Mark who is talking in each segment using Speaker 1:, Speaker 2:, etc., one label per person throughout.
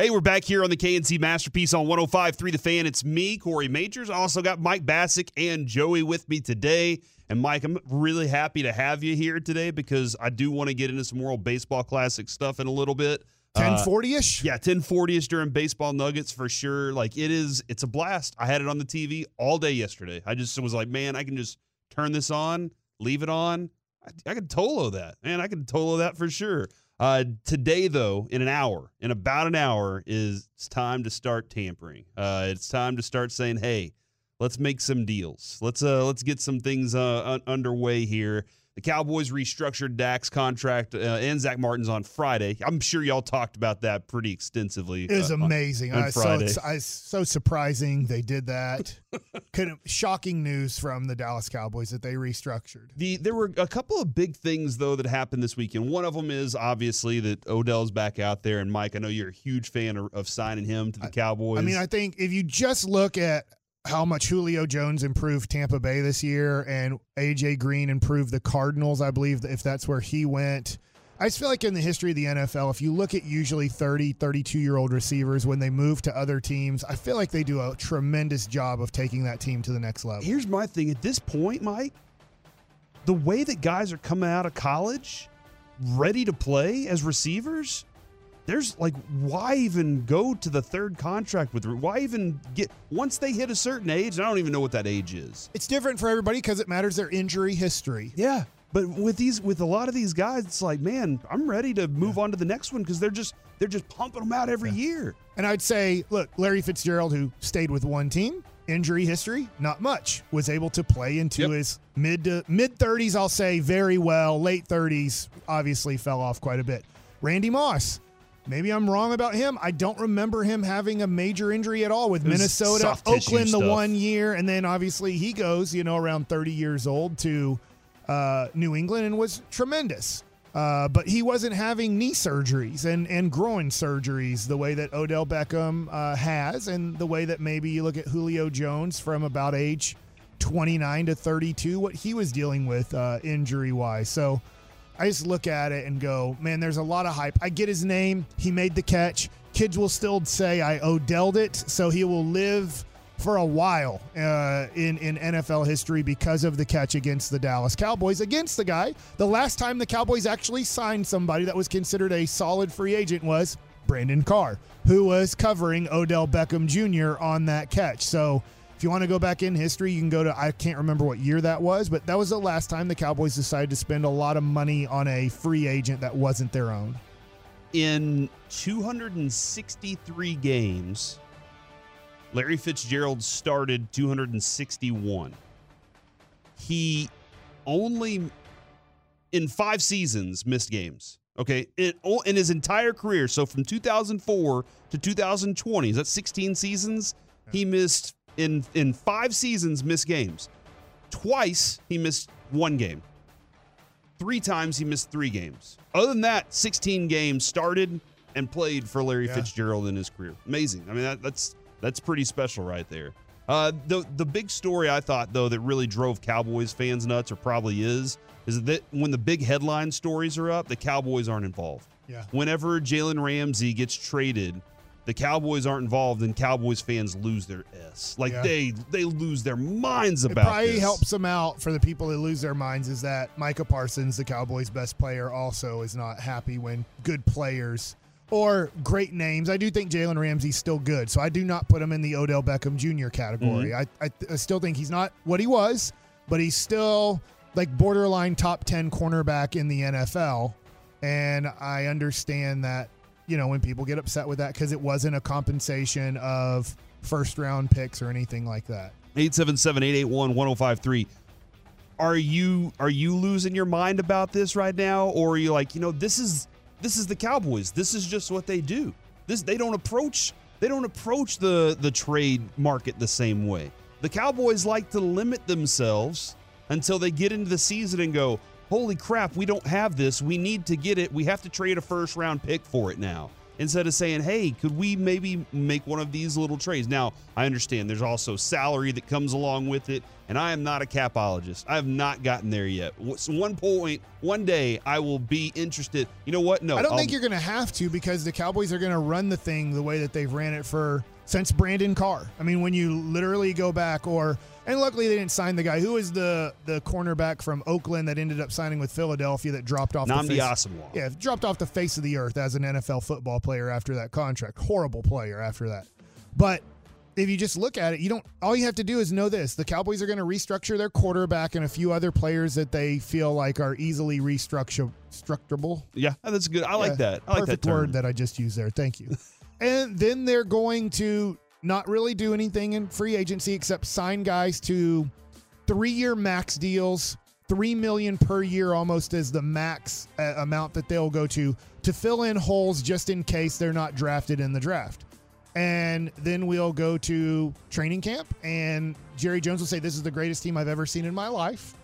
Speaker 1: Hey, we're back here on the K&C Masterpiece on 105.3 The Fan. It's me, Corey Mageors. I also got Mike Bacsik and Joey with me today. And Mike, I'm really happy to have you here today because I do want to get into some World Baseball Classic stuff in a little bit. Uh,
Speaker 2: 1040 ish?
Speaker 1: yeah, 1040ish during baseball nuggets for sure. Like it is, it's a blast. I had it on the TV all day yesterday. I just was like, man, I can just turn this on, leave it on. I, I could Tolo that. Man, I could Tolo that for sure. Uh, today, though, in an hour, in about an hour, is it's time to start tampering. Uh, it's time to start saying, "Hey, let's make some deals. Let's uh, let's get some things uh, un- underway here." The Cowboys restructured Dak's contract uh, and Zack Martin's on Friday. I'm sure y'all talked about that pretty extensively.
Speaker 2: It was
Speaker 1: uh,
Speaker 2: amazing.
Speaker 1: on
Speaker 2: I, so,
Speaker 1: Friday.
Speaker 2: it's, I, so surprising they did that. Couldn't, shocking news from the Dallas Cowboys that they restructured.
Speaker 1: The there were a couple of big things though that happened this weekend. One of them is obviously that Odell's back out there, and Mike, I know you're a huge fan of, of signing him to the Cowboys.
Speaker 2: I mean, I think if you just look at how much Julio Jones improved Tampa Bay this year and AJ Green improved the Cardinals, I believe, if that's where he went. I just feel like in the history of the NFL, if you look at usually 30, 32 year old receivers when they move to other teams, I feel like they do a tremendous job of taking that team to the next level.
Speaker 1: here's my thing at this point, Mike. The way that guys are coming out of college, ready to play as receivers, there's like, why even go to the third contract with? Why even get once they hit a certain age? I don't even know what that age is.
Speaker 2: It's different for everybody because it matters their injury history.
Speaker 1: Yeah. But with these, with a lot of these guys, it's like, man, I'm ready to move on to the next one because they're just they're just pumping them out every year.
Speaker 2: And I'd say, look, Larry Fitzgerald, who stayed with one team, injury history, not much, was able to play into
Speaker 1: Yep.
Speaker 2: his mid to mid 30s, I'll say, very well. Late 30s, obviously fell off quite a bit. Randy Moss. Maybe I'm wrong about him. I don't remember him having a major injury at all with Minnesota, Oakland the
Speaker 1: stuff.
Speaker 2: one year, and then obviously he goes, you know, around 30 years old to uh, New England and was tremendous. Uh, but he wasn't having knee surgeries and, and groin surgeries the way that Odell Beckham uh, has, and the way that maybe you look at Julio Jones from about age 29 to 32, what he was dealing with uh, injury wise. So I just look at it and go, man, there's a lot of hype. I get his name. He made the catch. Kids will still say I Odelled it, so he will live for a while uh, in in NFL history because of the catch against the Dallas Cowboys against the guy. The last time the Cowboys actually signed somebody that was considered a solid free agent was Brandon Carr, who was covering Odell Beckham Jr. on that catch. So. If you want to go back in history, you can go to I can't remember what year that was, but that was the last time the Cowboys decided to spend a lot of money on a free agent that wasn't their own.
Speaker 1: In 263 games, Larry Fitzgerald started 261. He only in five seasons missed games. Okay, in, in his entire career, so from 2004 to 2020, is that 16 seasons? He missed in in five seasons missed games. Twice he missed one game. Three times he missed three games. Other than that, 16 games started and played for Larry
Speaker 2: Yeah.
Speaker 1: Fitzgerald in his career. Amazing. I mean, that, that's that's pretty special right there. Uh, the the big story I thought though that really drove Cowboys fans nuts, or probably is, is that when the big headline stories are up, the Cowboys aren't involved.
Speaker 2: Yeah.
Speaker 1: Whenever Jalen Ramsey gets traded, the Cowboys aren't involved, and Cowboys fans lose their s. Like
Speaker 2: Yeah.
Speaker 1: they they lose their minds about.
Speaker 2: It probably
Speaker 1: this.
Speaker 2: helps them out for the people that lose their minds is that Micah Parsons, the Cowboys' best player, also is not happy when good players or great names. I do think Jalen Ramsey's still good, so I do not put him in the Odell Beckham Jr. category. Mm-hmm. I, I, I still think he's not what he was, but he's still like borderline top 10 cornerback in the NFL. And I understand that you know, when people get upset with that because it wasn't a compensation of first round picks or anything like that.
Speaker 1: 877-881-1053. Are you are you losing your mind about this right now or are you like, you know, this is this is the Cowboys. This is just what they do. This they don't approach they don't approach the the trade market the same way. The Cowboys like to limit themselves until they get into the season and go, "Holy crap, we don't have this. We need to get it. We have to trade a first round pick for it now." Instead of saying, "Hey, could we maybe make one of these little trades?" Now, I understand there's also salary that comes along with it, and I am not a capologist. I have not gotten there yet. One point, one day, I will be interested. You know what? No,
Speaker 2: I don't
Speaker 1: I'll-
Speaker 2: think you're going to have to because the Cowboys are going to run the thing the way that they've ran it for since Brandon Carr. I mean, when you literally go back, or and luckily they didn't sign the guy who was the the cornerback from Oakland that ended up signing with Philadelphia that dropped off.
Speaker 1: Nnamdi
Speaker 2: the face,
Speaker 1: Asomugha.
Speaker 2: Yeah, dropped off the face of the earth as an NFL football player after that contract. Horrible player after that, but. If you just look at it, you don't. All you have to do is know this: the Cowboys are going to restructure their quarterback and a few other players that they feel like are easily restructurable. Structurable.
Speaker 1: Yeah, that's good. I like
Speaker 2: Yeah,
Speaker 1: that. I like
Speaker 2: Perfect
Speaker 1: that term.
Speaker 2: word that I just used there. Thank you. and then they're going to not really do anything in free agency except sign guys to three-year max deals, three million per year, almost as the max uh, amount that they'll go to to fill in holes just in case they're not drafted in the draft. And then we'll go to training camp, and Jerry Jones will say, "This is the greatest team I've ever seen in my life."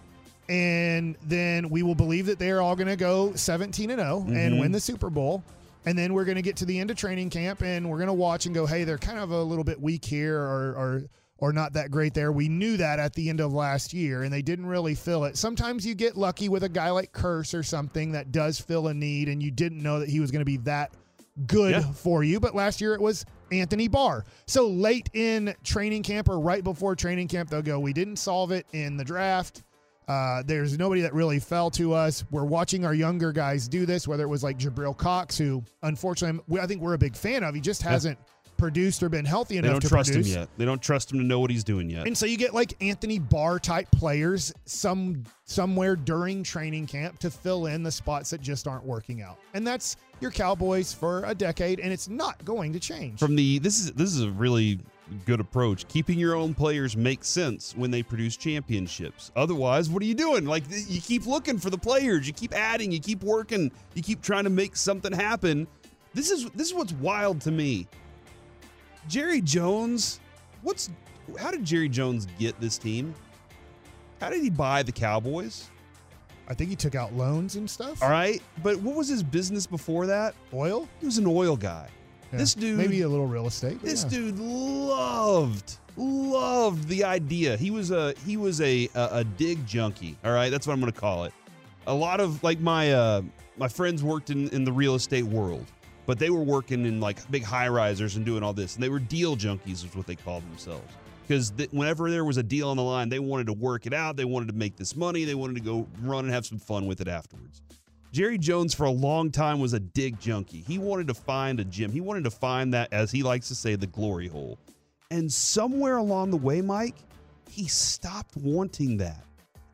Speaker 2: and then we will believe that they're all going to go 17 and 0 and win the Super Bowl. And then we're going to get to the end of training camp and we're going to watch and go, hey, they're kind of a little bit weak here or, or or not that great there. We knew that at the end of last year and they didn't really fill it. Sometimes you get lucky with a guy like Kearse or something that does fill a need and you didn't know that he was going to be that good
Speaker 1: Yeah.
Speaker 2: for you. But last year it was Anthony Barr. So late in training camp or right before training camp, they'll go, we didn't solve it in the draft. Uh, there's nobody that really fell to us. We're watching our younger guys do this, whether it was like Jabril Cox, who unfortunately we- I think we're a big fan of. He just hasn't produced or been healthy enough.
Speaker 1: They don't
Speaker 2: to
Speaker 1: trust
Speaker 2: produce.
Speaker 1: him yet. They don't trust him to know what he's doing yet.
Speaker 2: And so you get like Anthony Barr type players some somewhere during training camp to fill in the spots that just aren't working out. And that's your Cowboys for a decade and it's not going to change.
Speaker 1: From the this is this is a really good approach. Keeping your own players makes sense when they produce championships. Otherwise, what are you doing? Like you keep looking for the players, you keep adding, you keep working, you keep trying to make something happen. This is this is what's wild to me. Jerry Jones, what's how did Jerry Jones get this team? How did he buy the Cowboys?
Speaker 2: I think he took out loans and stuff.
Speaker 1: All right, but what was his business before that?
Speaker 2: Oil?
Speaker 1: He was an oil guy.
Speaker 2: Yeah.
Speaker 1: This dude
Speaker 2: Maybe a little real estate.
Speaker 1: This
Speaker 2: yeah.
Speaker 1: dude loved loved the idea. He was a he was a a, a dig junkie. All right, that's what I'm going to call it. A lot of like my uh my friends worked in in the real estate world, but they were working in like big high risers and doing all this, and they were deal junkies, is what they called themselves. Because th- whenever there was a deal on the line, they wanted to work it out. They wanted to make this money. They wanted to go run and have some fun with it afterwards. Jerry Jones for a long time was a dig junkie. He wanted to find a gym. He wanted to find that, as he likes to say, the glory hole. And somewhere along the way, Mike, he stopped wanting that.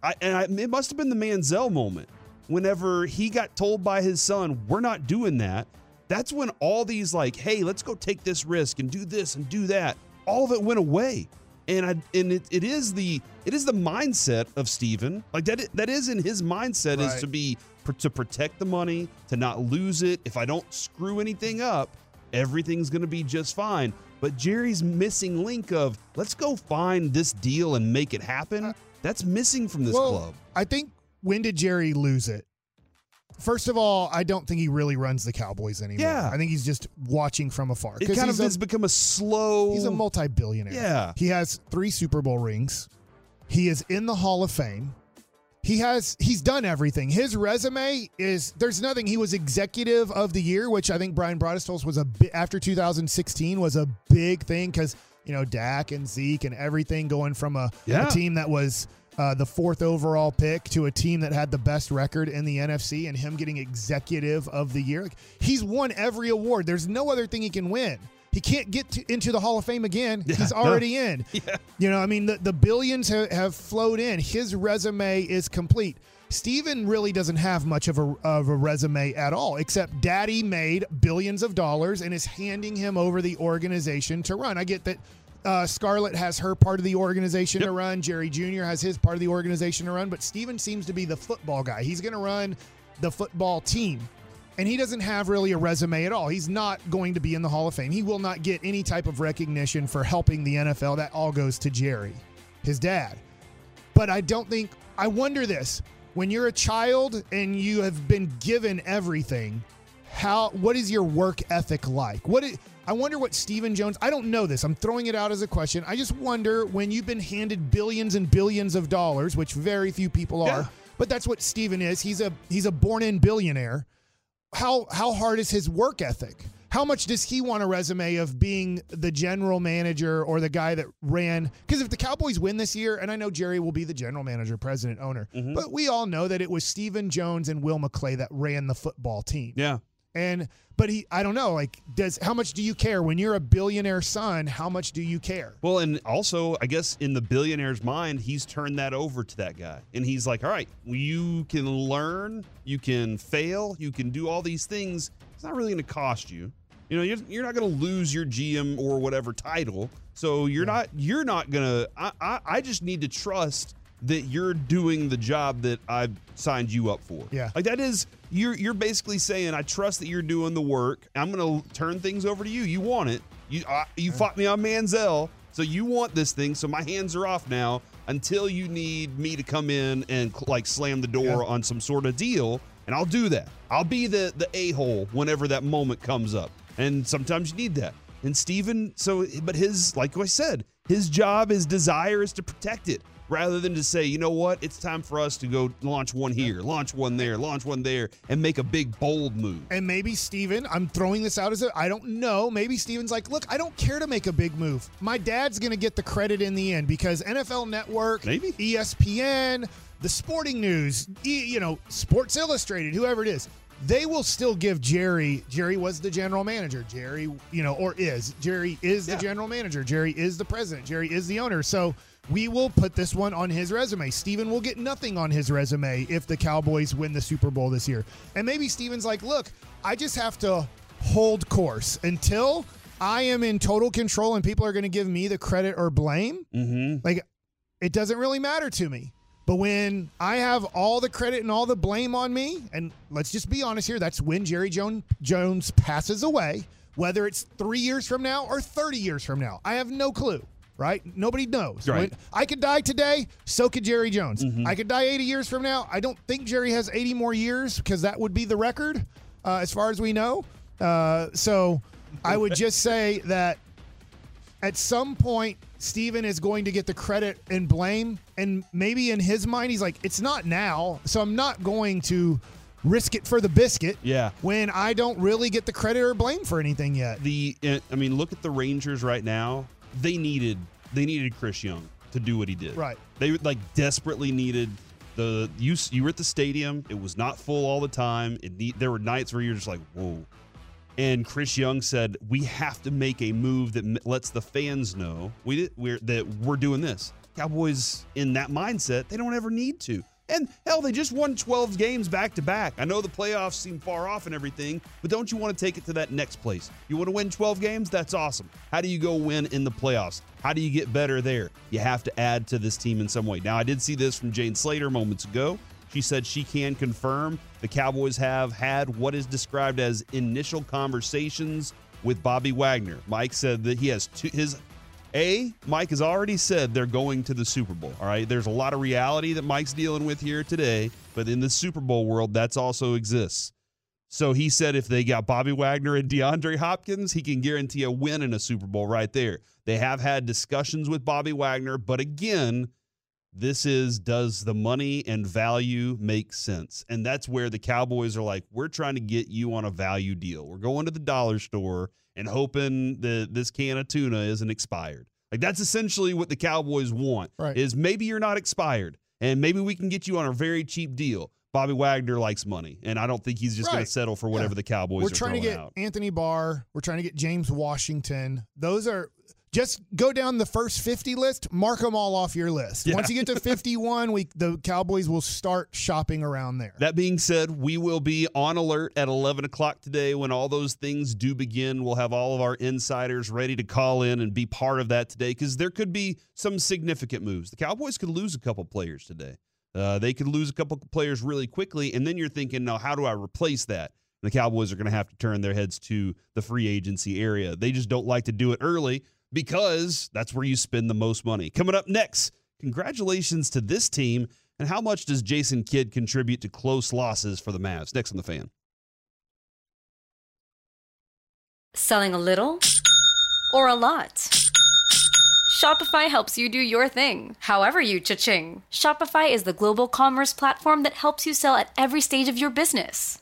Speaker 1: I, and I, it must have been the Manziel moment. Whenever he got told by his son, "We're not doing that," that's when all these like, "Hey, let's go take this risk and do this and do that." All of it went away, and I and it, it is the it is the mindset of Steven. Like that that is in his mindset is to be to protect the money, to not lose it. If I don't screw anything up, everything's going to be just fine. But Jerry's missing link of let's go find this deal and make it happen. Uh, that's missing from this
Speaker 2: well,
Speaker 1: club.
Speaker 2: I think when did Jerry lose it? First of all, I don't think he really runs the Cowboys anymore.
Speaker 1: Yeah.
Speaker 2: I think he's just watching from afar.
Speaker 1: It kind of
Speaker 2: a-
Speaker 1: has become a slow.
Speaker 2: He's a multi-billionaire.
Speaker 1: Yeah.
Speaker 2: He has three Super Bowl rings. He is in the Hall of Fame. He has he's done everything. His resume is there's nothing. He was executive of the year, which I think Bryan Broaddus was a bit after 2016 was a big thing because you know Dak and Zeke and everything going from a,
Speaker 1: Yeah.
Speaker 2: a team that was uh, the fourth overall pick to a team that had the best record in the NFC and him getting executive of the year. Like, he's won every award. There's no other thing he can win. He can't get to, into the Hall of Fame again.
Speaker 1: Yeah,
Speaker 2: he's
Speaker 1: no.
Speaker 2: already in.
Speaker 1: Yeah.
Speaker 2: You know, I mean, the, the billions have, have flowed in. His resume is complete. Steven really doesn't have much of a, of a resume at all, except daddy made billions of dollars and is handing him over the organization to run. I get that uh, Scarlett has her part of the organization
Speaker 1: Yep.
Speaker 2: to run. Jerry Jr. has his part of the organization to run, but Steven seems to be the football guy. He's going to run the football team. And he doesn't have really a resume at all. He's not going to be in the Hall of Fame. He will not get any type of recognition for helping the NFL. That all goes to Jerry, his dad. But I don't think, I wonder this when you're a child and you have been given everything, how, what is your work ethic like? What is, I wonder what Stephen Jones, I don't know this. I'm throwing it out as a question. I just wonder when you've been handed billions and billions of dollars, which very few people are,
Speaker 1: Yeah.
Speaker 2: but that's what Stephen is. He's a, he's a born in billionaire how how hard is his work ethic? How much does he want a resume of being the general manager or the guy that ran? Because if the Cowboys win this year, and I know Jerry will be the general manager, president, owner, mm-hmm. but we all know that it was Stephen Jones and Will McClay that ran the football team.
Speaker 1: Yeah.
Speaker 2: And but he, I don't know, like, does how much do you care when you're a billionaire son? How much do you care?
Speaker 1: Well, and also, I guess in the billionaire's mind, he's turned that over to that guy. And he's like, all right, you can learn, you can fail, you can do all these things. It's not really going to cost you. You know, you're, you're not going to lose your GM or whatever title. So you're not you're not going to I, I I just need to trust that you're doing the job that I've signed you up for.
Speaker 2: Yeah.
Speaker 1: Like that is you're you're basically saying I trust that you're doing the work. I'm going to turn things over to you. You want it. You uh, you fought me on Manziel, so you want this thing. So my hands are off now until you need me to come in and like slam the door
Speaker 2: Yeah.
Speaker 1: on some sort of deal, and I'll do that. I'll be the the a hole whenever that moment comes up, and sometimes you need that. And Steven, so but his like I said, his job, his desire is to protect it rather than to say, you know what, it's time for us to go launch one here, launch one there, launch one there, and make a big bold move.
Speaker 2: And maybe Steven, I'm throwing this out as a, I don't know. Maybe Steven's like, look, I don't care to make a big move. My dad's going to get the credit in the end because NFL Network,
Speaker 1: Maybe.
Speaker 2: ESPN, the sporting news, e, you know, Sports Illustrated, whoever it is, they will still give Jerry, Jerry was the general manager. Jerry, you know, or is. Jerry is the
Speaker 1: Yeah.
Speaker 2: general manager. Jerry is the president. Jerry is the owner. So we will put this one on his resume. Steven will get nothing on his resume if the Cowboys win the Super Bowl this year. And maybe Steven's like, look, I just have to hold course until I am in total control and people are going to give me the credit or blame.
Speaker 1: Mm-hmm.
Speaker 2: Like, it doesn't really matter to me. But when I have all the credit and all the blame on me, and let's just be honest here, that's when Jerry Jones, Jones passes away, whether it's three years from now or 30 years from now. I have no clue, right? Nobody knows.
Speaker 1: Right.
Speaker 2: When- I could die today, so could Jerry Jones. I could die 80 years from now. I don't think Jerry has 80 more years because that would be the record uh, as far as we know. Uh, so I would just say that at some point Steven is going to get the credit and blame and maybe in his mind he's like it's not now so I'm not going to risk it for the biscuit
Speaker 1: Yeah.
Speaker 2: when I don't really get the credit or blame for anything yet
Speaker 1: the uh, I mean, look at the Rangers right now. They needed they needed Chris Young to do what he did.
Speaker 2: Right.
Speaker 1: They like desperately needed the you you were at the stadium. It was not full all the time. It need, there were nights where you're just like whoa. And Chris Young said, "We have to make a move that lets the fans know we did, we're that we're doing this." Cowboys in that mindset, they don't ever need to. And hell, they just won 12 games back to back. I know the playoffs seem far off and everything, but don't you want to take it to that next place? You want to win 12 games? That's awesome. How do you go win in the playoffs? How do you get better there? You have to add to this team in some way. Now, I did see this from Jane Slater moments ago. She said she can confirm the Cowboys have had what is described as initial conversations with Bobby Wagner. Mike said that he has two, his a, Mike has already said they're going to the Super Bowl. All right. There's a lot of reality that Mike's dealing with here today, but in the Super Bowl world, that's also exists. So he said if they got Bobby Wagner and DeAndre Hopkins, he can guarantee a win in a Super Bowl right there. They have had discussions with Bobby Wagner, but again, this is does the money and value make sense? And that's where the Cowboys are like, we're trying to get you on a value deal. We're going to the dollar store and hoping that this can of tuna isn't expired. Like that's essentially what the Cowboys want.
Speaker 2: Right.
Speaker 1: Is maybe you're not expired and maybe we can get you on a very cheap deal. Bobby Wagner likes money, and I don't think he's just going to settle for whatever
Speaker 2: Yeah.
Speaker 1: the Cowboys
Speaker 2: we're trying to get
Speaker 1: out.
Speaker 2: Anthony Barr we're trying to get James Washington those are just go down the first 50 list, mark them all off your list.
Speaker 1: Yeah.
Speaker 2: Once you get to 51, we the Cowboys will start shopping around there.
Speaker 1: That being said, we will be on alert at 11 o'clock today when all those things do begin. We'll have all of our insiders ready to call in and be part of that today because there could be some significant moves. The Cowboys could lose a couple players today. Uh, they could lose a couple players really quickly, and then you're thinking, now, how do I replace that? The Cowboys are going to have to turn their heads to the free agency area. They just don't like to do it early because that's where you spend the most money. Coming up next, congratulations to this team. And how much does Jason Kidd contribute to close losses for the Mavs? Next on the fan.
Speaker 3: Selling a little or a lot? Shopify helps you do your thing, however you cha-ching. Shopify is the global commerce platform that helps you sell at every stage of your business.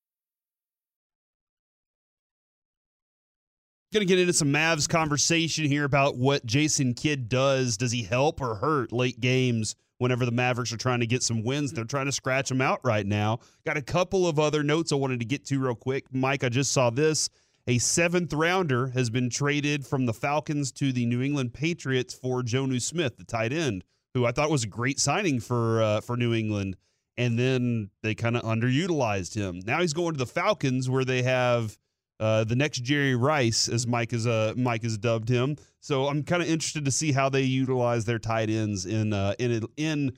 Speaker 1: Going to get into some Mavs conversation here about what Jason Kidd does. Does he help or hurt late games whenever the Mavericks are trying to get some wins? They're trying to scratch them out right now. Got a couple of other notes I wanted to get to real quick. Mike, I just saw this. A seventh rounder has been traded from the Falcons to the New England Patriots for Jonnu Smith, the tight end, who I thought was a great signing for uh, for New England. And then they kind of underutilized him. Now he's going to the Falcons, where they have uh, the next Jerry Rice, as Mike is uh, Mike has dubbed him. So I'm kind of interested to see how they utilize their tight ends in uh, in in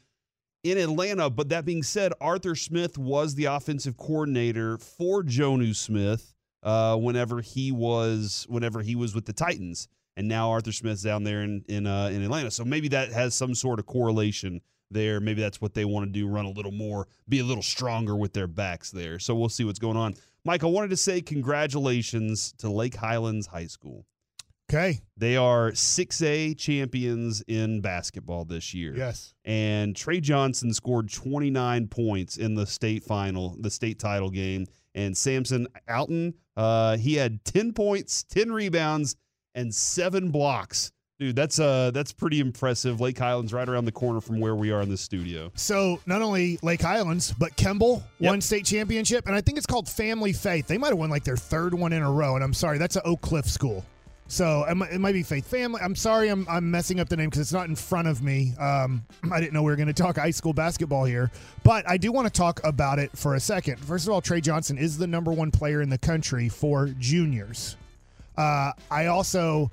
Speaker 1: in Atlanta. But that being said, Arthur Smith was the offensive coordinator for Jonnu Smith uh, whenever he was whenever he was with the Titans, and now Arthur Smith's down there in in uh, in Atlanta. So maybe that has some sort of correlation there. Maybe that's what they want to do, run a little more, be a little stronger with their backs there. So we'll see what's going on. Mike, I wanted to say congratulations to Lake Highlands High School.
Speaker 2: Okay.
Speaker 1: They are 6A champions in basketball this year.
Speaker 2: Yes.
Speaker 1: And Trey Johnson scored 29 points in the state final, the state title game. And Samson Aletan, uh, he had 10 points, 10 rebounds, and seven blocks. Dude, that's uh that's pretty impressive. Lake Highlands right around the corner from where we are in the studio.
Speaker 2: So not only Lake Highlands, but Kimball
Speaker 1: Yep.
Speaker 2: won state championship, and I think it's called Family Faith. They might have won like their third one in a row. And I'm sorry, that's an Oak Cliff school. So it might, it might be Faith Family. I'm sorry, I'm, I'm messing up the name because it's not in front of me. Um, I didn't know we were going to talk high school basketball here, but I do want to talk about it for a second. First of all, Trey Johnson is the number one player in the country for juniors. Uh, I also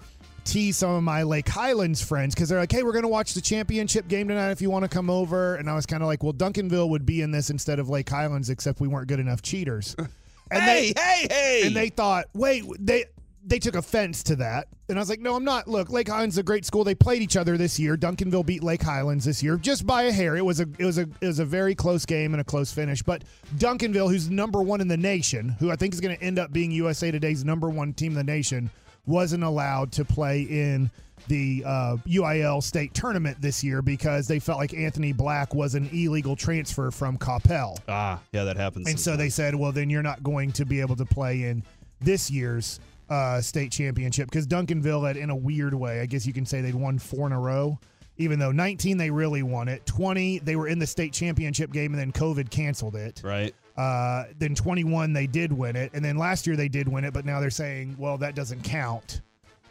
Speaker 2: tease some of my Lake Highlands friends because they're like, "Hey, we're going to watch the championship game tonight. If you want to come over," and I was kind of like, "Well, Duncanville would be in this instead of Lake Highlands, except we weren't good enough cheaters." And
Speaker 1: hey,
Speaker 2: they,
Speaker 1: hey, hey!
Speaker 2: and they thought, wait, they they took offense to that, and I was like, no, I'm not. Look, Lake Highlands is a great school. They played each other this year. Duncanville beat Lake Highlands this year just by a hair. It was a it was a it was a very close game and a close finish. But Duncanville, who's number one in the nation, who I think is going to end up being USA Today's number one team in the nation, wasn't allowed to play in the uh, UIL state tournament this year because they felt like Anthony Black was an illegal transfer from Coppell.
Speaker 1: ah, yeah, that happens.
Speaker 2: And so they said, well, then you're not going to be able to play in this year's uh, state championship because Duncanville had, in a weird way, I guess you can say they'd won four in a row. Even though 19 they really won it, 20 they were in the state championship game and then COVID canceled it.
Speaker 1: right.
Speaker 2: Uh, then 21 they did win it, and then last year they did win it, but now they're saying, well, that doesn't count.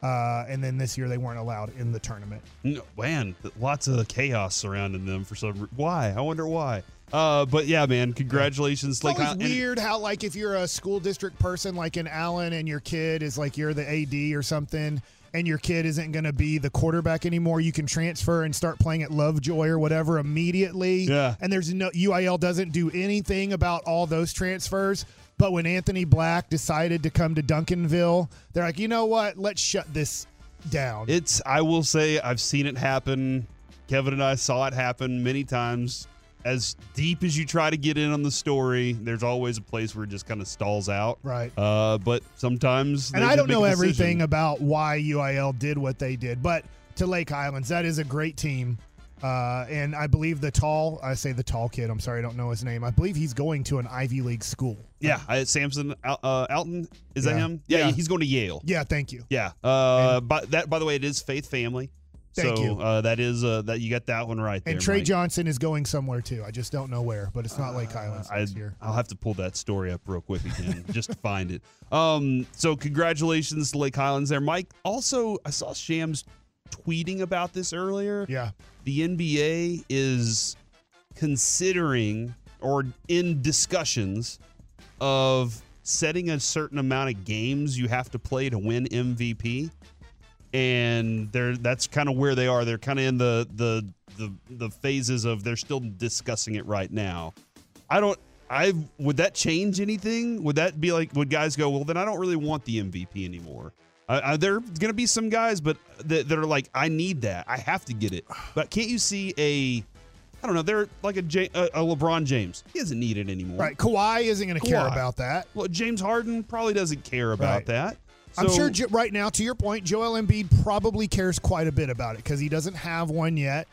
Speaker 2: Uh, and then this year they weren't allowed in the tournament.
Speaker 1: No, man, lots of chaos surrounding them for some. Why? I wonder why. Uh, but yeah, man, congratulations,
Speaker 2: It's
Speaker 1: Highlands.
Speaker 2: weird how like if you're a school district person like in Allen and your kid is like you're the AD or something and your kid isn't going to be the quarterback anymore, you can transfer and start playing at Lovejoy or whatever immediately.
Speaker 1: Yeah.
Speaker 2: And there's no UIL doesn't do anything about all those transfers. But when Anthony Black decided to come to Duncanville, they're like, you know what? Let's shut this down.
Speaker 1: It's. I will say, I've seen it happen. Kevin and I saw it happen many times. As deep as you try to get in on the story, there's always a place where it just kind of stalls out.
Speaker 2: Right.
Speaker 1: Uh, but sometimes.
Speaker 2: And I don't know everything about why UIL did what they did, but to Lake Islands, that is a great team. Uh, and I believe the tall, I say the tall kid, I'm sorry, I don't know his name. I believe he's going to an Ivy League school.
Speaker 1: Yeah, I, Samson Al- uh, Aletan. Is that him? Yeah,
Speaker 2: Yeah.
Speaker 1: he's going to Yale.
Speaker 2: Yeah, thank you.
Speaker 1: Yeah. Uh, but that, by the way, it is Faith Family.
Speaker 2: Thank
Speaker 1: so,
Speaker 2: you.
Speaker 1: Uh, that is uh, that you got that one right there.
Speaker 2: And Trey
Speaker 1: Mike.
Speaker 2: Johnson is going somewhere too. I just don't know where, but it's not Lake Highlands
Speaker 1: I,
Speaker 2: this year.
Speaker 1: I'll have to pull that story up real quick again just to find it. Um, so congratulations to Lake Highlands there, Mike. Also, I saw Shams tweeting about this earlier.
Speaker 2: Yeah.
Speaker 1: The NBA is considering or in discussions of setting a certain amount of games you have to play to win MVP. And they're that's kind of where they are. They're kind of in the the the the phases of they're still discussing it right now. I don't I would that change anything? Would that be like would guys go, "Well, then I don't really want the MVP anymore." I, there are going to be some guys, but that, that are like, I need that. I have to get it. But can't you see a, I don't know, they're like a, J, a LeBron James. He doesn't need it anymore.
Speaker 2: Right. Kawhi isn't going to care about that.
Speaker 1: Well, James Harden probably doesn't care about
Speaker 2: Right.
Speaker 1: that.
Speaker 2: I'm sure right now, to your point, Joel Embiid probably cares quite a bit about it because he doesn't have one yet.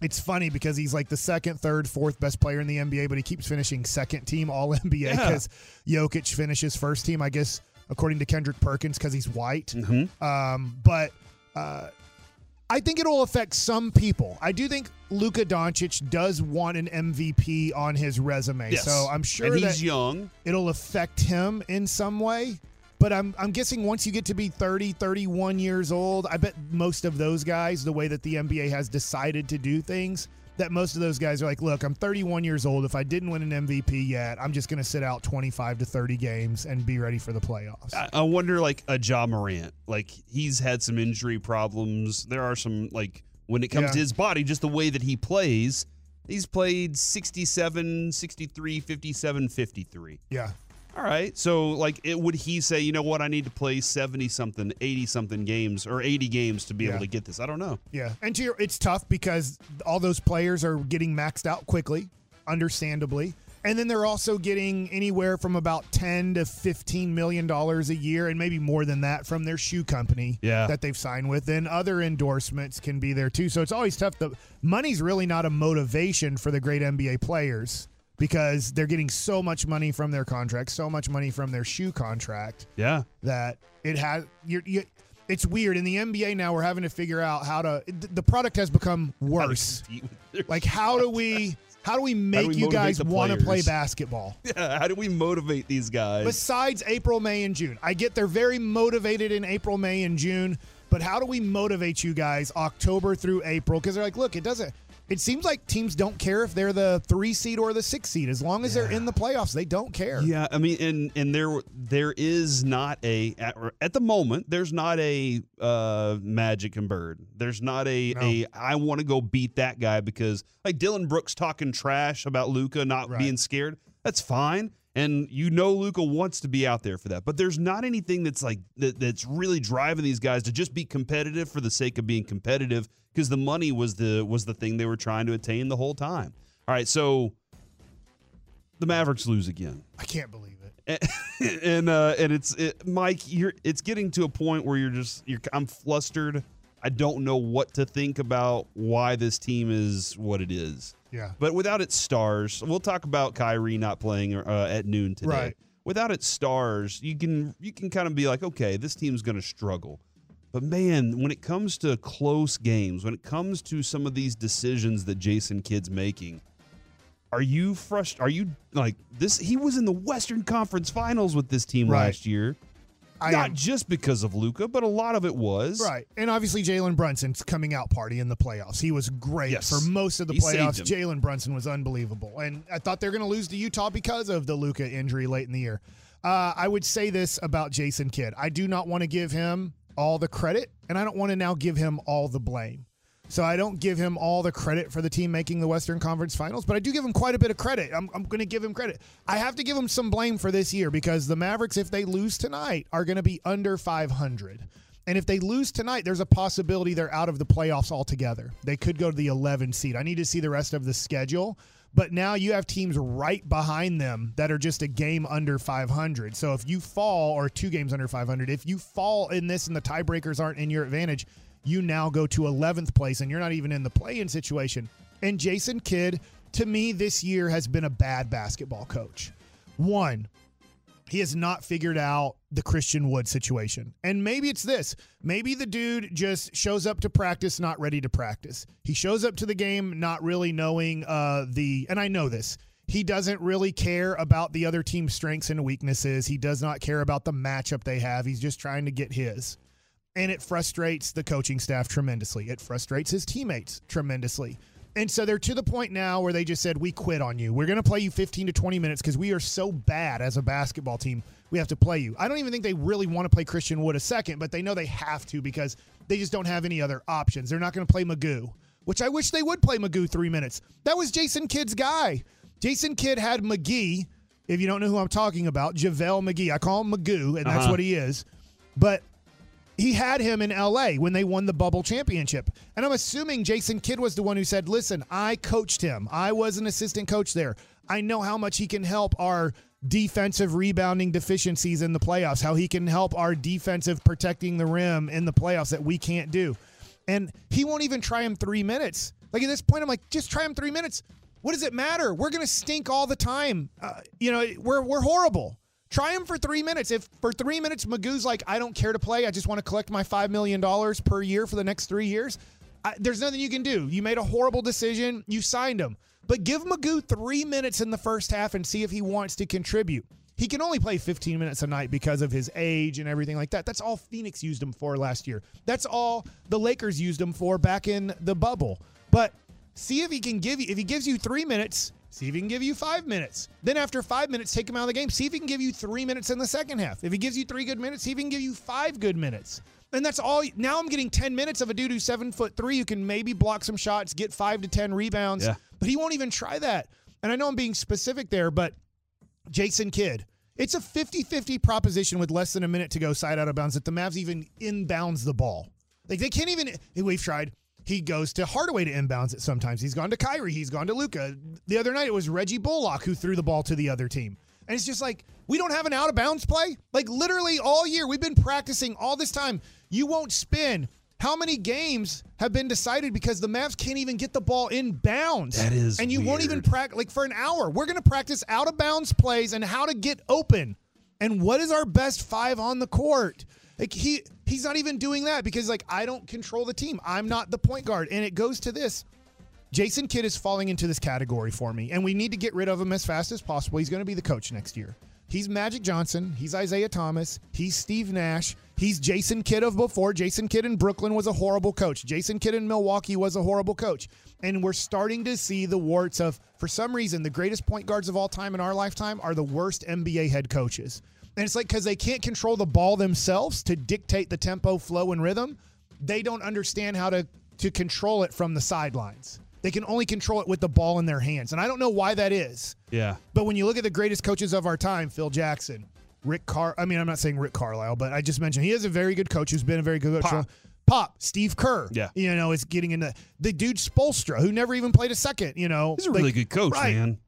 Speaker 2: It's funny because he's like the second, third, fourth best player in the NBA, but he keeps finishing second team All NBA
Speaker 1: Yeah.
Speaker 2: because Jokic finishes first team, I guess, according to Kendrick Perkins, because he's white.
Speaker 1: Mm-hmm.
Speaker 2: Um, but uh, I think it'll affect some people. I do think Luka Doncic does want an MVP on his resume,
Speaker 1: Yes.
Speaker 2: so I'm sure
Speaker 1: and he's young.
Speaker 2: it'll affect him in some way. But I'm I'm guessing once you get to be 30, 31 years old, I bet most of those guys, the way that the NBA has decided to do things, that most of those guys are like, look, I'm 31 years old. If I didn't win an MVP yet, I'm just going to sit out 25 to 30 games and be ready for the playoffs.
Speaker 1: I, I wonder, like a Ja Morant, like he's had some injury problems. There are some like when it comes
Speaker 2: Yeah.
Speaker 1: to his body, just the way that he plays. He's played 67, 63, 57, 53.
Speaker 2: yeah.
Speaker 1: All right. So, like, it, would he say, you know what, I need to play 70 something, 80 something games or 80 games to be
Speaker 2: Yeah.
Speaker 1: able to get this? I don't know.
Speaker 2: Yeah, and to your, it's tough because all those players are getting maxed out quickly, understandably, and then they're also getting anywhere from about ten to fifteen million dollars a year, and maybe more than that from their shoe company
Speaker 1: Yeah.
Speaker 2: that they've signed with. And other endorsements can be there too. So it's always tough. The money's really not a motivation for the great NBA players because they're getting so much money from their contract, so much money from their shoe contract
Speaker 1: Yeah.
Speaker 2: that it has you're, you it's weird in the NBA now we're having to figure out how to the product has become worse like how do we how do we make
Speaker 1: we
Speaker 2: you guys want to play basketball
Speaker 1: Yeah. How do we motivate these guys?
Speaker 2: besides April May and June I get they're very motivated in April May and June but how do we motivate you guys October through April because they're like look it doesn't it seems like teams don't care if they're the three seed or the six seed. As long as they're in the playoffs, they don't care.
Speaker 1: Yeah, I mean, and and there there is not a at, at the moment there's not a uh, Magic and Bird. There's not a
Speaker 2: No.
Speaker 1: a I want to go beat that guy because like Dillon Brooks talking trash about Luka not
Speaker 2: Right.
Speaker 1: being scared. That's fine, and you know Luka wants to be out there for that. But there's not anything that's like that, that's really driving these guys to just be competitive for the sake of being competitive because the money was the was the thing they were trying to attain the whole time. All right, so the Mavericks lose again
Speaker 2: I can't believe it.
Speaker 1: and and, uh, and it's it, Mike. You're it's getting to a point where you're just you're I'm flustered. I don't know what to think about why this team is what it is.
Speaker 2: Yeah.
Speaker 1: But without its stars, we'll talk about Kyrie not playing uh, at noon today.
Speaker 2: Right.
Speaker 1: Without its stars, you can you can kind of be like, okay, this team's going to struggle. But man, when it comes to close games, when it comes to some of these decisions that Jason Kidd's making, are you frustrated? Are you like this? He was in the Western Conference Finals with this team
Speaker 2: Right.
Speaker 1: last year,
Speaker 2: I
Speaker 1: not
Speaker 2: am-
Speaker 1: just because of Luka, but a lot of it was
Speaker 2: Right. And obviously Jalen Brunson's coming out party in the playoffs. He was great
Speaker 1: Yes.
Speaker 2: for most of the
Speaker 1: He
Speaker 2: playoffs. Jalen Brunson was unbelievable. And I thought they were going to lose to Utah because of the Luka injury late in the year. Uh, I would say this about Jason Kidd. I do not want to give him all the credit, and I don't want to now give him all the blame. So I don't give him all the credit for the team making the Western Conference Finals, but I do give him quite a bit of credit. I'm, I'm going to give him credit. I have to give him some blame for this year because the Mavericks, if they lose tonight, are going to be under 500. And if they lose tonight, there's a possibility they're out of the playoffs altogether. They could go to the 11 seed. I need to see the rest of the schedule. But now you have teams right behind them that are just a game under 500. So if you fall, or two games under 500, if you fall in this and the tiebreakers aren't in your advantage, you now go to 11th place and you're not even in the play in situation. And Jason Kidd, to me, this year has been a bad basketball coach. One, he has not figured out the Christian Wood situation. And maybe it's this. Maybe the dude just shows up to practice not ready to practice. He shows up to the game not really knowing uh, the, and I know this. He doesn't really care about the other team's strengths and weaknesses. He does not care about the matchup they have. He's just trying to get his. And it frustrates the coaching staff tremendously. It frustrates his teammates tremendously. And so they're to the point now where they just said, We quit on you. We're going to play you 15 to 20 minutes because we are so bad as a basketball team. We have to play you. I don't even think they really want to play Christian Wood a second, but they know they have to because they just don't have any other options. They're not going to play Magoo, which I wish they would play Magoo three minutes. That was Jason Kidd's guy. Jason Kidd had McGee, if you don't know who I'm talking about, JaVale McGee. I call him Magoo, and that's
Speaker 1: Uh-huh.
Speaker 2: what he is. But he had him in LA when they won the bubble championship. And I'm assuming Jason Kidd was the one who said, Listen, I coached him. I was an assistant coach there. I know how much he can help our defensive rebounding deficiencies in the playoffs, how he can help our defensive protecting the rim in the playoffs that we can't do. And he won't even try him three minutes. Like at this point, I'm like, just try him three minutes. What does it matter? We're going to stink all the time. Uh, you know, we're, we're horrible. Try him for three minutes. If for three minutes Magoo's like, I don't care to play, I just want to collect my $5 million per year for the next three years, I, there's nothing you can do. You made a horrible decision. You signed him. But give Magoo three minutes in the first half and see if he wants to contribute. He can only play 15 minutes a night because of his age and everything like that. That's all Phoenix used him for last year. That's all the Lakers used him for back in the bubble. But see if he can give you, if he gives you three minutes, see if he can give you five minutes. Then after five minutes, take him out of the game. See if he can give you three minutes in the second half. If he gives you three good minutes, see if he can give you five good minutes. And that's all. Now I'm getting 10 minutes of a dude who's seven foot three who can maybe block some shots, get five to 10 rebounds,
Speaker 1: Yeah.
Speaker 2: but he won't even try that. And I know I'm being specific there, but Jason Kidd. It's a 50 50 proposition with less than a minute to go, side out of bounds, that the Mavs even inbounds the ball. Like they can't even. We've tried. He goes to Hardaway to inbounds it sometimes. He's gone to Kyrie. He's gone to Luka. The other night it was Reggie Bullock who threw the ball to the other team. And it's just like, we don't have an out of bounds play. Like literally all year, we've been practicing all this time. You won't spin. How many games have been decided because the Mavs can't even get the ball in bounds?
Speaker 1: That is
Speaker 2: And you won't even practice like for an hour. We're going to practice out of bounds plays and how to get open. And what is our best five on the court? Like he he's not even doing that because like I don't control the team. I'm not the point guard. And it goes to this. Jason Kidd is falling into this category for me, and we need to get rid of him as fast as possible. He's going to be the coach next year. He's Magic Johnson. He's Isiah Thomas. He's Steve Nash. He's Jason Kidd of before. Jason Kidd in Brooklyn was a horrible coach. Jason Kidd in Milwaukee was a horrible coach. And we're starting to see the warts of, for some reason, the greatest point guards of all time in our lifetime are the worst NBA head coaches. And it's like because they can't control the ball themselves to dictate the tempo, flow, and rhythm, they don't understand how to, to control it from the sidelines. They can only control it with the ball in their hands. And I don't know why that is.
Speaker 1: Yeah.
Speaker 2: But when you look at the greatest coaches of our time, Phil Jackson, Rick Car I mean, I'm not saying Rick Carlisle, but I just mentioned he is a very good coach who's been a very good coach.
Speaker 1: Pop.
Speaker 2: Pop, Steve Kerr.
Speaker 1: Yeah.
Speaker 2: You know, is getting into the dude Spoelstra, who never even played a second, you know.
Speaker 1: He's a really
Speaker 2: Like,
Speaker 1: good coach,
Speaker 2: right.
Speaker 1: man.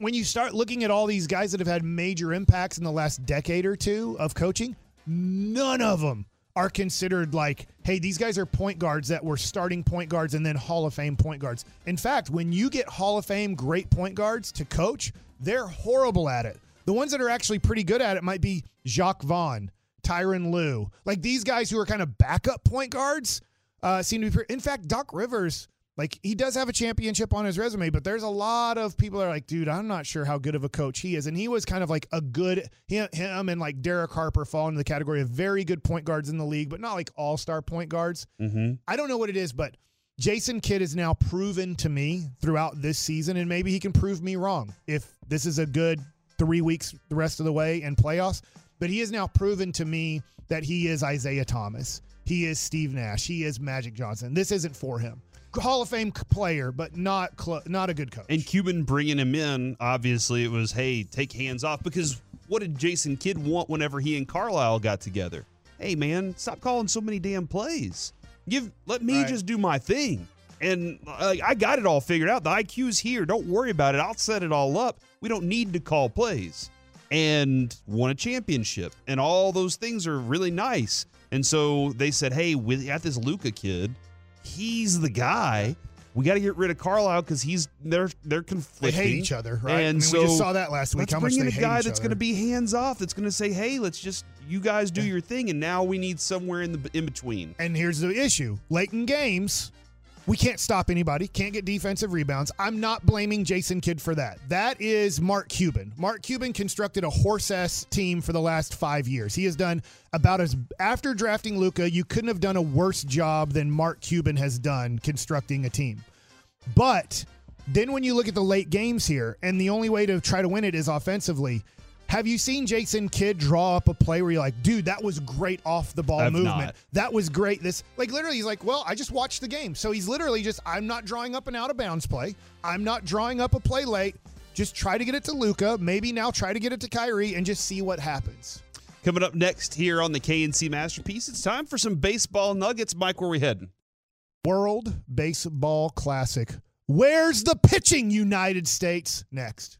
Speaker 2: When you start looking at all these guys that have had major impacts in the last decade or two of coaching, none of them are considered like, hey, these guys are point guards that were starting point guards and then Hall of Fame point guards. In fact, when you get Hall of Fame great point guards to coach, they're horrible at it. The ones that are actually pretty good at it might be Jacque Vaughn, Tyronn Lue. Like these guys who are kind of backup point guards uh, seem to be. In fact, Doc Rivers, like he does have a championship on his resume, but there's a lot of people that are like, dude, I'm not sure how good of a coach he is. And he was kind of like a good him, and like Derek Harper fall into the category of very good point guards in the league, but not like all star point guards.
Speaker 1: Mm-hmm.
Speaker 2: I don't know what it is, but Jason Kidd is now proven to me throughout this season, and maybe he can prove me wrong if this is a good three weeks the rest of the way in playoffs. But he has now proven to me that he is Isiah Thomas. He is Steve Nash. He is Magic Johnson. This isn't for him. Hall of Fame player, but not clo- not a good coach.
Speaker 1: And Cuban bringing him in, obviously, it was, hey, take hands off. Because what did Jason Kidd want whenever he and Carlisle got together? Hey, man, stop calling so many damn plays. Give, let me
Speaker 2: Right.
Speaker 1: just do my thing. And uh, I got it all figured out. The IQ's here. Don't worry about it. I'll set it all up. We don't need to call plays. And won a championship. And all those things are really nice. And so they said, hey, we got this Luka kid. He's the guy. We got to get rid of Carlisle because he's they're they're
Speaker 2: they
Speaker 1: conflicting.
Speaker 2: hate each other, right?
Speaker 1: And
Speaker 2: I mean,
Speaker 1: so
Speaker 2: we just saw that last week.
Speaker 1: let's
Speaker 2: How much
Speaker 1: bring in a guy that's going to be hands off. That's going to say, "Hey, let's just you guys do your thing," and now we need somewhere in the in between.
Speaker 2: And here's the issue late in games, we can't stop anybody, can't get defensive rebounds. I'm not blaming Jason Kidd for that. That is Mark Cuban. Mark Cuban constructed a horse ass team for the last five years. He has done about as, after drafting Luka, you couldn't have done a worse job than Mark Cuban has done constructing a team. But then when you look at the late games here, and the only way to try to win it is offensively. Have you seen Jason Kidd draw up a play where you're like, dude, that was great off the ball
Speaker 1: I've
Speaker 2: movement?
Speaker 1: not.
Speaker 2: That was great. This like literally he's like, well, I just watched the game. So he's literally just I'm not drawing up an out of bounds play. I'm not drawing up a play late. Just try to get it to Luka. Maybe now try to get it to Kyrie and just see what happens.
Speaker 1: Coming up next here on the K&C Masterpiece, it's time for some baseball nuggets. Mike, where we heading?
Speaker 2: World Baseball Classic. Where's the pitching, United States? Next.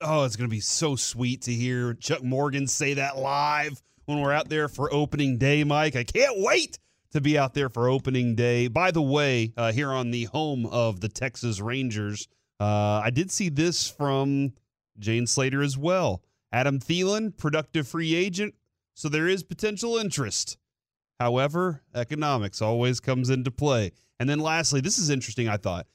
Speaker 1: Oh, it's going to be so sweet to hear Chuck Morgan say that live when we're out there for opening day, Mike. I can't wait to be out there for opening day. By the way, uh, here on the home of the Texas Rangers, uh, I did see this from Jane Slater as well. Adam Thielen, productive free agent, so there is potential interest. However, economics always comes into play. And then lastly, this is interesting, I thought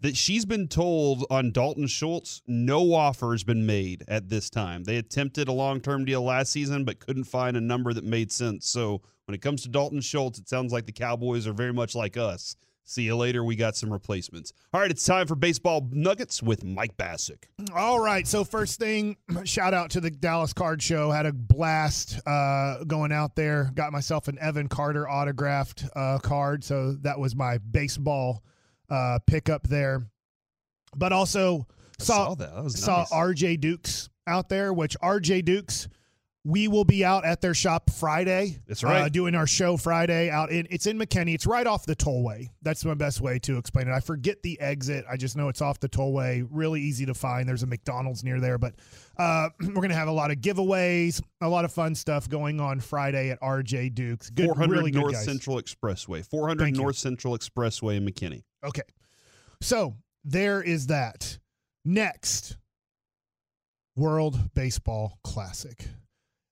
Speaker 1: that she's been told on Dalton Schultz, no offer has been made at this time. They attempted a long term deal last season, but couldn't find a number that made sense. So when it comes to Dalton Schultz, it sounds like the Cowboys are very much like us. See you later. We got some replacements. All right, it's time for baseball nuggets with Mike Bacsik.
Speaker 2: All right. So first thing, shout out to the Dallas Card Show. Had a blast uh, going out there. Got myself an Evan Carter autographed uh, card. So that was my baseball uh, pickup there. But also saw,
Speaker 1: saw that. That
Speaker 2: saw
Speaker 1: nice.
Speaker 2: RJ Dukes out there, which RJ Dukes. We will be out at their shop Friday.
Speaker 1: That's right.
Speaker 2: Uh, doing our show Friday out in it's in McKinney. It's right off the tollway. That's my best way to explain it. I forget the exit. I just know it's off the tollway. Really easy to find. There's a McDonald's near there, but uh, we're gonna have a lot of giveaways, a lot of fun stuff going on Friday at RJ Dukes. Good,
Speaker 1: 400
Speaker 2: really good
Speaker 1: North. Central Expressway. 400
Speaker 2: Thank you.
Speaker 1: North Central Expressway in McKinney.
Speaker 2: Okay. So there is that. Next, World Baseball Classic.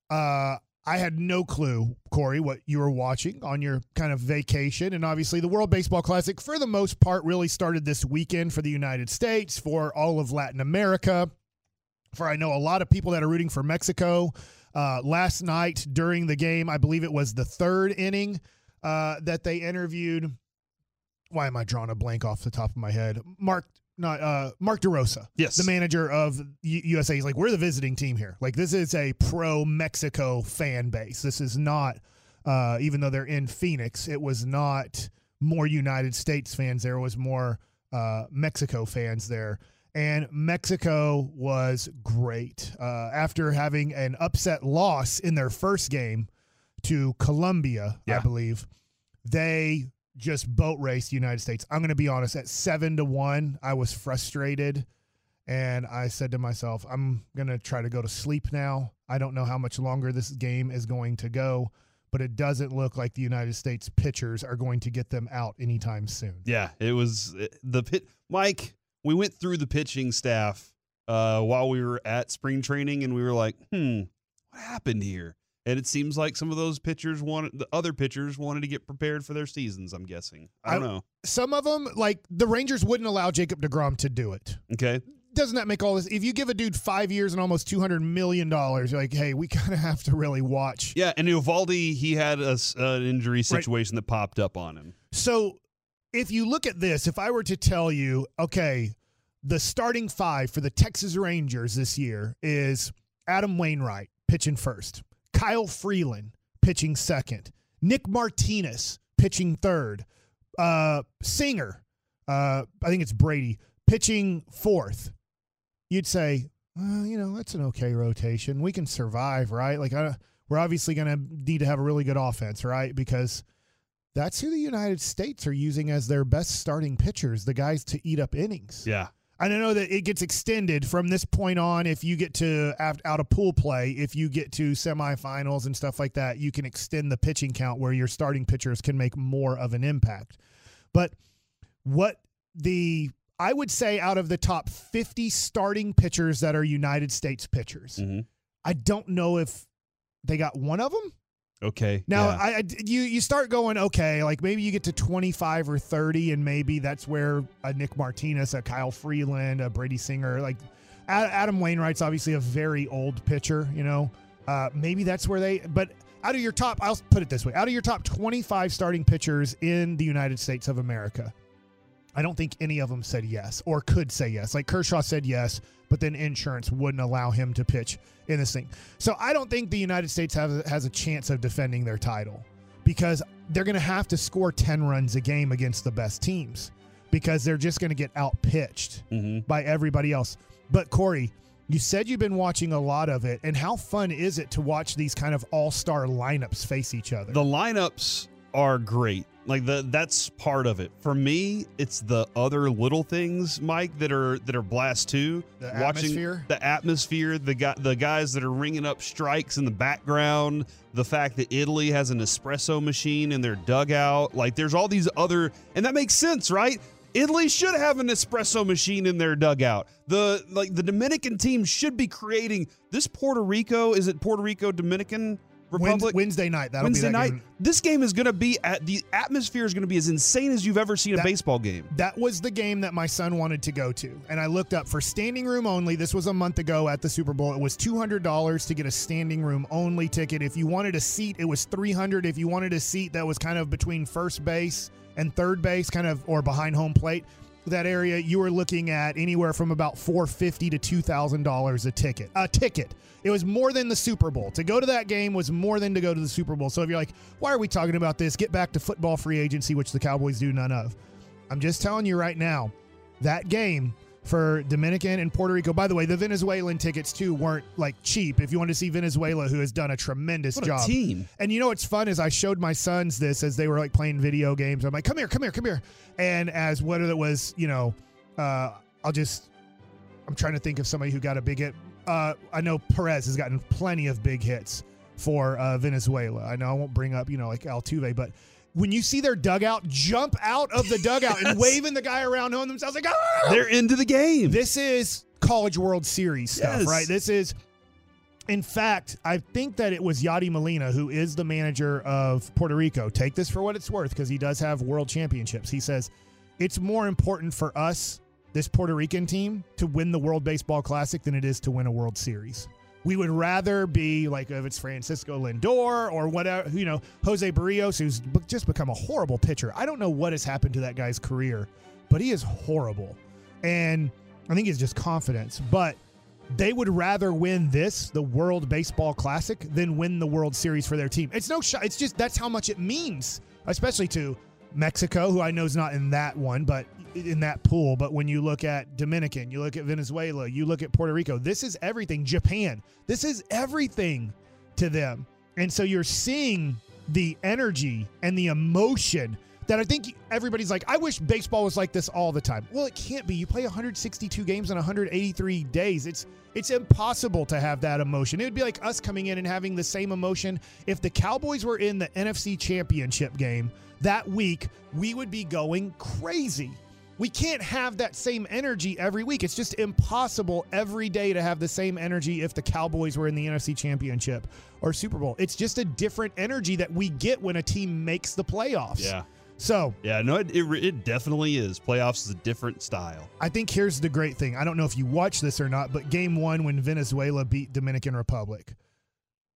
Speaker 2: Uh, I had no clue, Corey, what you were watching on your kind of vacation. And obviously, the World Baseball Classic, for the most part, really started this weekend for the United States, for all of Latin America. For I know a lot of people that are rooting for Mexico. Uh, last night during the game, I believe it was the third inning uh, that they interviewed why am I drawing a blank off the top of my head? Mark, not uh, Mark DeRosa,
Speaker 1: Yes.
Speaker 2: the manager of U- USA. He's like, we're the visiting team here. Like this is a pro Mexico fan base. This is not, uh, even though they're in Phoenix, it was not more United States fans. There It was more uh, Mexico fans there. And Mexico was great. Uh, after having an upset loss in their first game to Colombia, I believe, they just boat race the United States. I'm going to be honest, at seven to one, I was frustrated. And I said to myself, I'm going to try to go to sleep now. I don't know how much longer this game is going to go, but it doesn't look like the United States pitchers are going to get them out anytime soon.
Speaker 1: Yeah, it was the pit. Mike, we went through the pitching staff uh, while we were at spring training, and we were like, "Hmm, what happened here?" And it seems like some of those pitchers wanted, the other pitchers wanted to get prepared for their seasons. I'm guessing. I don't
Speaker 2: I-
Speaker 1: know.
Speaker 2: Some of them, like the Rangers, wouldn't allow Jacob DeGrom to do it.
Speaker 1: Okay,
Speaker 2: Doesn't that make all this? If you give a dude five years and almost $200 million, you're like, hey, we kind of have to really watch.
Speaker 1: yeah, and Eovaldi, he had a, an injury situation that popped up on him.
Speaker 2: So if you look at this, if I were to tell you, okay, the starting five for the Texas Rangers this year is Adam Wainwright pitching first, Kyle Freeland pitching second, Nick Martinez pitching third, uh, Singer, uh, I think it's Brady, pitching fourth. You'd say, you know, that's an okay rotation. We can survive, right? Like, I, we're obviously going to need to have a really good offense, right? Because that's who the United States are using as their best starting pitchers, the guys to eat up innings.
Speaker 1: Yeah,
Speaker 2: I don't know that it gets extended from this point on. If you get to out of pool play, if you get to semifinals and stuff like that, you can extend the pitching count where your starting pitchers can make more of an impact. But what the I would say out of the top 50 starting pitchers that are United States pitchers,
Speaker 1: Mhm.
Speaker 2: I don't know if they got one of them.
Speaker 1: Okay.
Speaker 2: Now,
Speaker 1: yeah.
Speaker 2: I, I- you you start going okay, like maybe you get to 25 or 30, and maybe that's where a Nick Martinez, a Kyle Freeland, a Brady Singer, like Adam Wainwright's obviously a very old pitcher, you know. Uh, maybe that's where they. But out of your top, I'll put it this way: out of your top 25 starting pitchers in the United States of America, I don't think any of them said yes or could say yes. Like Kershaw said yes, but then insurance wouldn't allow him to pitch in this thing. So I don't think the United States has, has a chance of defending their title because they're going to have to score 10 runs a game against the best teams. because they're just going to get outpitched
Speaker 1: Mm-hmm.
Speaker 2: by everybody else. But Corey, you said you've been watching a lot of it, and how fun is it to watch these kind of all-star lineups face each other?
Speaker 1: The lineups are great. Like the that's part of it. For me, it's the other little things, Mike, that are that are blast too.
Speaker 2: The
Speaker 1: Watching
Speaker 2: atmosphere?
Speaker 1: the atmosphere, the guy, the guys that are ringing up strikes in the background, the fact that Italy has an espresso machine in their dugout. Like there's all these other, and that makes sense, right? Italy should have an espresso machine in their dugout. The like the Dominican team should be creating this Puerto Rico. Is it Puerto Rico Dominican Republic?
Speaker 2: Wednesday night. That'll
Speaker 1: Wednesday
Speaker 2: be that
Speaker 1: night.
Speaker 2: game.
Speaker 1: This game is going to be at the atmosphere is going to be as insane as you've ever seen a baseball game.
Speaker 2: That was the game that my son wanted to go to. And I looked up for standing room only. This was a month ago at the Super Bowl. It was $200 to get a standing room only ticket. If you wanted a seat, it was 300 If you wanted a seat that was kind of between first base and third base, kind of or behind home plate, that area, you were looking at anywhere from about 450 to $2,000 a ticket. A ticket. It was more than the Super Bowl. To go to that game was more than to go to the Super Bowl. So if you're like, why are we talking about this? Get back to football free agency, which the Cowboys do none of. I'm just telling you right now, that game for Dominican and Puerto Rico. By the way, the Venezuelan tickets too weren't like cheap. If you want to see Venezuela, who has done a tremendous
Speaker 1: What a
Speaker 2: job,
Speaker 1: team.
Speaker 2: And you know what's fun is I showed my sons this as they were like playing video games. I'm like, come here, come here, come here. And as whether it was, you know, uh, I'll just, I'm trying to think of somebody who got a big hit. Uh, I know Perez has gotten plenty of big hits for uh, Venezuela. I know I won't bring up, you know, like Altuve, but when you see their dugout jump out of the dugout and waving the guy around knowing themselves like, ah!
Speaker 1: They're into the game.
Speaker 2: This is College World Series stuff,
Speaker 1: Yes.
Speaker 2: right? This is, in fact, I think that it was Yadi Molina, who is the manager of Puerto Rico. Take this for what it's worth because he does have world championships. He says it's more important for us, this Puerto Rican team, to win the World Baseball Classic than it is to win a World Series. We would rather be like if it's Francisco Lindor or whatever, you know, Jose Berrios, who's just become a horrible pitcher. I don't know what has happened to that guy's career, but he is horrible. And I think it's just confidence. But they would rather win this, the World Baseball Classic, than win the World Series for their team. It's no shot. It's just that's how much it means, especially to Mexico, who I know is not in that one, but in that pool. But when you look at Dominican, you look at Venezuela, you look at Puerto Rico, this is everything. Japan, this is everything to them. And so you're seeing the energy and the emotion that I think everybody's like, I wish baseball was like this all the time. Well, it can't be. You play 162 games in 183 days. It's it's impossible to have that emotion. It would be like us coming in and having the same emotion if the Cowboys were in the NFC Championship game that week, we would be going crazy. We can't have that same energy every week. It's just impossible every day to have the same energy if the Cowboys were in the NFC Championship or Super Bowl. It's just a different energy that we get when a team makes the playoffs.
Speaker 1: Yeah.
Speaker 2: So
Speaker 1: Yeah, no, it, it, it definitely is. Playoffs is a different style.
Speaker 2: I think here's the great thing. I don't know if you watched this or not, but game one when Venezuela beat Dominican Republic,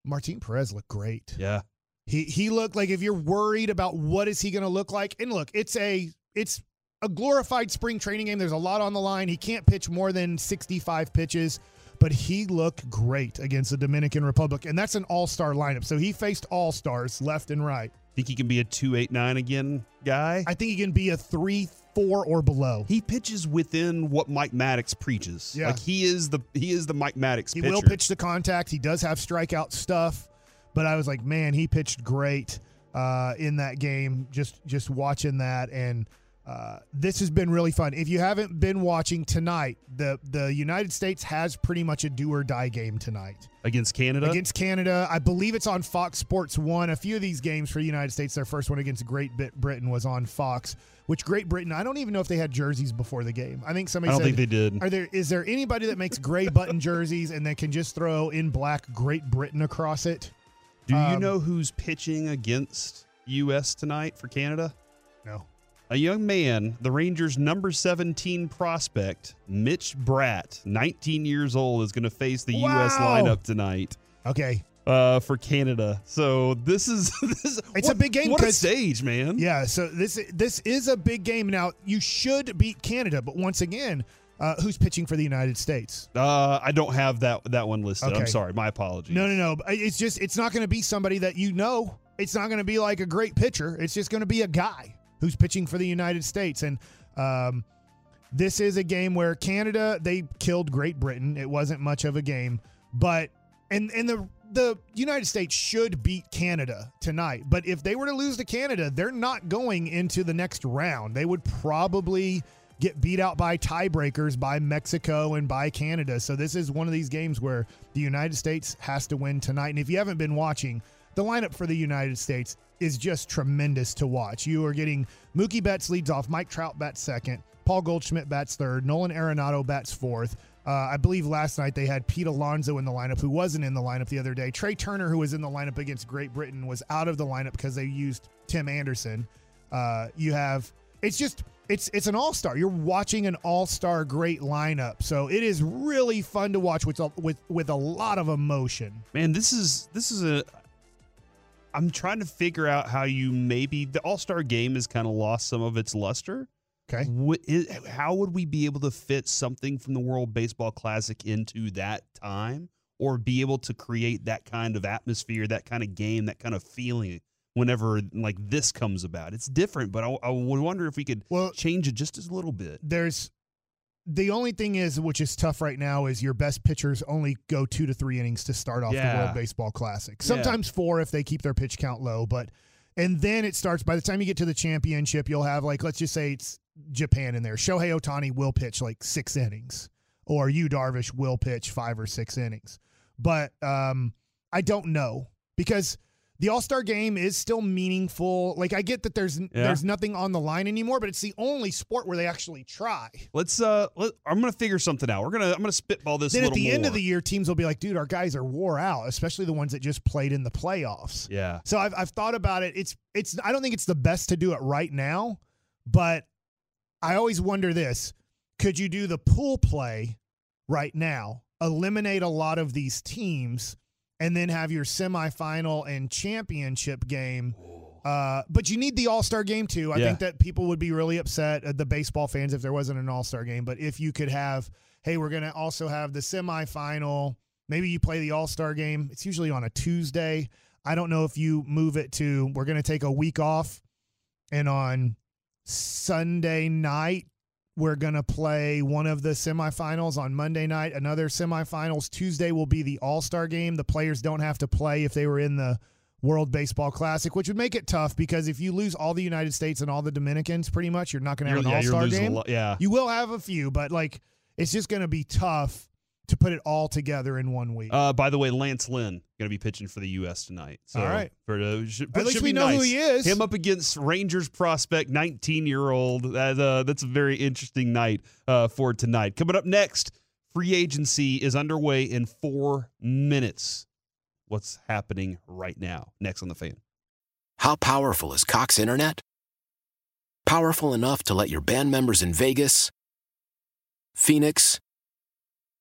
Speaker 2: Martin Perez looked great.
Speaker 1: Yeah.
Speaker 2: He he looked like if you're worried about what is he going to look like, and look, it's a it's a glorified spring training game. There's a lot on the line. He can't pitch more than 65 pitches, but he looked great against the Dominican Republic, and that's an all-star lineup. So he faced all-stars left and right.
Speaker 1: Think he can be a 289 again guy?
Speaker 2: I think he can be a three, four, or below.
Speaker 1: He pitches within what Mike Maddux preaches.
Speaker 2: Yeah.
Speaker 1: Like he is the he is the Mike Maddux
Speaker 2: He
Speaker 1: pitcher.
Speaker 2: will pitch the contact. He does have strikeout stuff, but I was like, man, he pitched great uh, in that game. Just just watching that, and uh, this has been really fun. If you haven't been watching tonight, the the United States has pretty much a do or die game tonight
Speaker 1: against Canada.
Speaker 2: against Canada. I believe it's on Fox Sports One. A few of these games for the United States, their first one against Great Britain was on Fox. Which Great Britain? I don't even know if they had jerseys before the game. I think somebody.
Speaker 1: I don't
Speaker 2: said,
Speaker 1: think they did.
Speaker 2: Are there? Is there anybody that makes gray button jerseys and then can just throw in black Great Britain across it?
Speaker 1: Do you
Speaker 2: Um,
Speaker 1: know who's pitching against U.S. tonight for Canada?
Speaker 2: No.
Speaker 1: A young man, the Rangers' number 17 prospect, Mitch Bratt, 19 years old, is going to face the U.S. Lineup tonight
Speaker 2: Okay.
Speaker 1: uh, for Canada. So this is this,
Speaker 2: It's a big game
Speaker 1: What a stage, man!
Speaker 2: Yeah. So this this is a big game. Now you should beat Canada, but once again, uh, who's pitching for the United States?
Speaker 1: Uh, I don't have that that one listed. I'm sorry. My apologies.
Speaker 2: No, no, no. It's just it's not going to be somebody that you know. It's not going to be like a great pitcher. It's just going to be a guy who's pitching for the United States. And Um, this is a game where Canada they killed Great Britain. It wasn't much of a game, but and and the the United States should beat Canada tonight. But if they were to lose to Canada, they're not going into the next round. They would probably get beat out by tiebreakers by Mexico and by Canada. So this is one of these games where the United States has to win tonight. And if you haven't been watching, the lineup for the United States is just tremendous to watch. You are getting Mookie Betts leads off, Mike Trout bats second, Paul Goldschmidt bats third, Nolan Arenado bats fourth. Uh, I believe last night they had Pete Alonso in the lineup, who wasn't in the lineup the other day. Trea Turner, who was in the lineup against Great Britain, was out of the lineup because they used Tim Anderson. Uh, you have it's just it's it's an all star. You're watching an all star great lineup, so it is really fun to watch with a, with with a lot of emotion.
Speaker 1: Man, this is this is a. I'm trying to figure out how you maybe the All Star game has kind of lost some of its luster.
Speaker 2: Okay,
Speaker 1: how would we be able to fit something from the World Baseball Classic into that time, or be able to create that kind of atmosphere, that kind of game, that kind of feeling? Whenever like this comes about. It's different, but I, I would wonder if we could well, change it just a little bit.
Speaker 2: There's the only thing is, which is tough right now, is your best pitchers only go two to three innings to start off yeah. the World Baseball Classic. Sometimes yeah. four if they keep their pitch count low, but and then it starts. By the time you get to the championship, you'll have like let's just say it's Japan in there. Shohei Ohtani will pitch like six innings, or Yu Darvish will pitch five or six innings. But um, I don't know because the All Star game is still meaningful. Like I get that there's yeah. there's nothing on the line anymore, but it's the only sport where they actually try.
Speaker 1: Let's uh, let, I'm gonna figure something out. We're gonna I'm gonna spitball this.
Speaker 2: Then at the
Speaker 1: more.
Speaker 2: end of the year, teams will be like, dude, our guys are wore out, especially the ones that just played in the playoffs.
Speaker 1: Yeah.
Speaker 2: So I've I've thought about it. It's it's I don't think it's the best to do it right now, but I always wonder this: could you do the pool play right now? Eliminate a lot of these teams and then have your semifinal and championship game. Uh, but you need the All Star game too. I yeah. think that people would be really upset, uh, the baseball fans, if there wasn't an All Star game. But if you could have, hey, we're going to also have the semifinal. Maybe you play the All Star game. It's usually on a Tuesday. I don't know if you move it to, we're going to take a week off and on Sunday night we're going to play one of the semifinals on Monday night, another semifinals. Tuesday will be the All Star game. The players don't have to play if they were in the World Baseball Classic, which would make it tough because if you lose all the United States and all the Dominicans, pretty much, you're not going to have an
Speaker 1: yeah,
Speaker 2: All Star game.
Speaker 1: Lo- yeah.
Speaker 2: You will have a few, but like it's just going to be tough to put it all together in one week.
Speaker 1: Uh, by the way, Lance Lynn going to be pitching for the U.S. tonight. So
Speaker 2: all right,
Speaker 1: for the, should,
Speaker 2: at least we know
Speaker 1: nice.
Speaker 2: who he is.
Speaker 1: Him up against Rangers prospect, 19 year old. That, uh, that's a very interesting night uh, for tonight. Coming up next, free agency is underway in four minutes. What's happening right now? Next on the fan.
Speaker 4: How powerful is Cox Internet? Powerful enough to let your band members in Vegas, Phoenix